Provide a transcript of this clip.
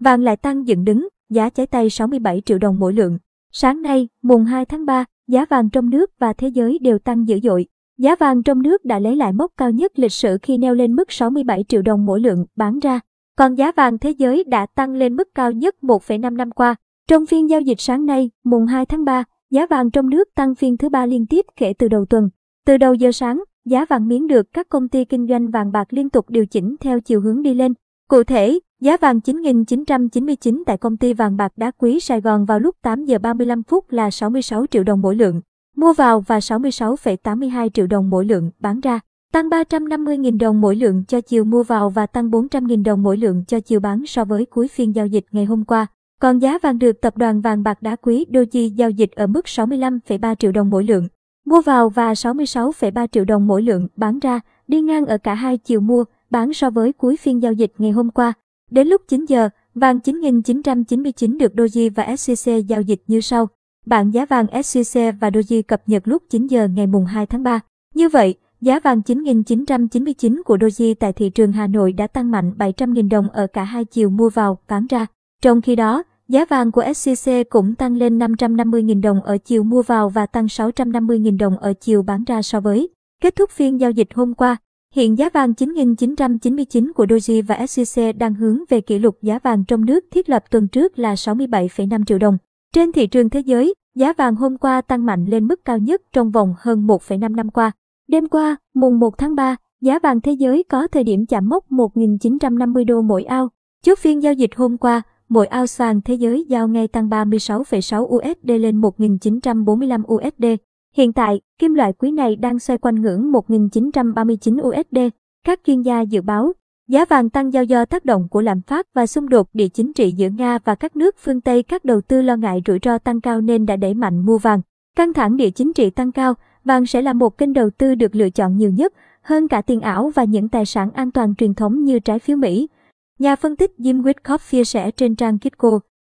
vàng lại tăng dựng đứng, giá trái tay 67 triệu đồng mỗi lượng. Sáng nay, mùng 2 tháng 3, giá vàng trong nước và thế giới đều tăng dữ dội. Giá vàng trong nước đã lấy lại mốc cao nhất lịch sử khi neo lên mức 67 triệu đồng mỗi lượng bán ra. Còn giá vàng thế giới đã tăng lên mức cao nhất 1,5 năm qua. Trong phiên giao dịch sáng nay, mùng 2 tháng 3, giá vàng trong nước tăng phiên thứ ba liên tiếp kể từ đầu tuần. Từ đầu giờ sáng, giá vàng miếng được các công ty kinh doanh vàng bạc liên tục điều chỉnh theo chiều hướng đi lên. Cụ thể, giá vàng 9.999 tại công ty vàng bạc đá quý Sài Gòn vào lúc 8 giờ 35 phút là 66 triệu đồng mỗi lượng, mua vào và 66,82 triệu đồng mỗi lượng bán ra, tăng 350.000 đồng mỗi lượng cho chiều mua vào và tăng 400.000 đồng mỗi lượng cho chiều bán so với cuối phiên giao dịch ngày hôm qua. Còn giá vàng được tập đoàn vàng bạc đá quý Doji giao dịch ở mức 65,3 triệu đồng mỗi lượng, mua vào và 66,3 triệu đồng mỗi lượng bán ra, đi ngang ở cả hai chiều mua, bán so với cuối phiên giao dịch ngày hôm qua. Đến lúc 9 giờ, vàng 9.999 được Doji và SCC giao dịch như sau. Bảng giá vàng SCC và Doji cập nhật lúc 9 giờ ngày mùng 2 tháng 3. Như vậy, giá vàng 9.999 của Doji tại thị trường Hà Nội đã tăng mạnh 700.000 đồng ở cả hai chiều mua vào, bán ra. Trong khi đó, giá vàng của SCC cũng tăng lên 550.000 đồng ở chiều mua vào và tăng 650.000 đồng ở chiều bán ra so với kết thúc phiên giao dịch hôm qua. Hiện giá vàng 9.999 của Doji và SCC đang hướng về kỷ lục giá vàng trong nước thiết lập tuần trước là 67,5 triệu đồng. Trên thị trường thế giới, giá vàng hôm qua tăng mạnh lên mức cao nhất trong vòng hơn 1,5 năm qua. Đêm qua, mùng 1 tháng 3, giá vàng thế giới có thời điểm chạm mốc 1.950 đô mỗi ao. Chốt phiên giao dịch hôm qua, mỗi ao vàng thế giới giao ngay tăng 36,6 USD lên 1.945 USD. Hiện tại, kim loại quý này đang xoay quanh ngưỡng 1.939 USD. Các chuyên gia dự báo, giá vàng tăng do do tác động của lạm phát và xung đột địa chính trị giữa Nga và các nước phương Tây các đầu tư lo ngại rủi ro tăng cao nên đã đẩy mạnh mua vàng. Căng thẳng địa chính trị tăng cao, vàng sẽ là một kênh đầu tư được lựa chọn nhiều nhất, hơn cả tiền ảo và những tài sản an toàn truyền thống như trái phiếu Mỹ. Nhà phân tích Jim Witkoff chia sẻ trên trang Kitco.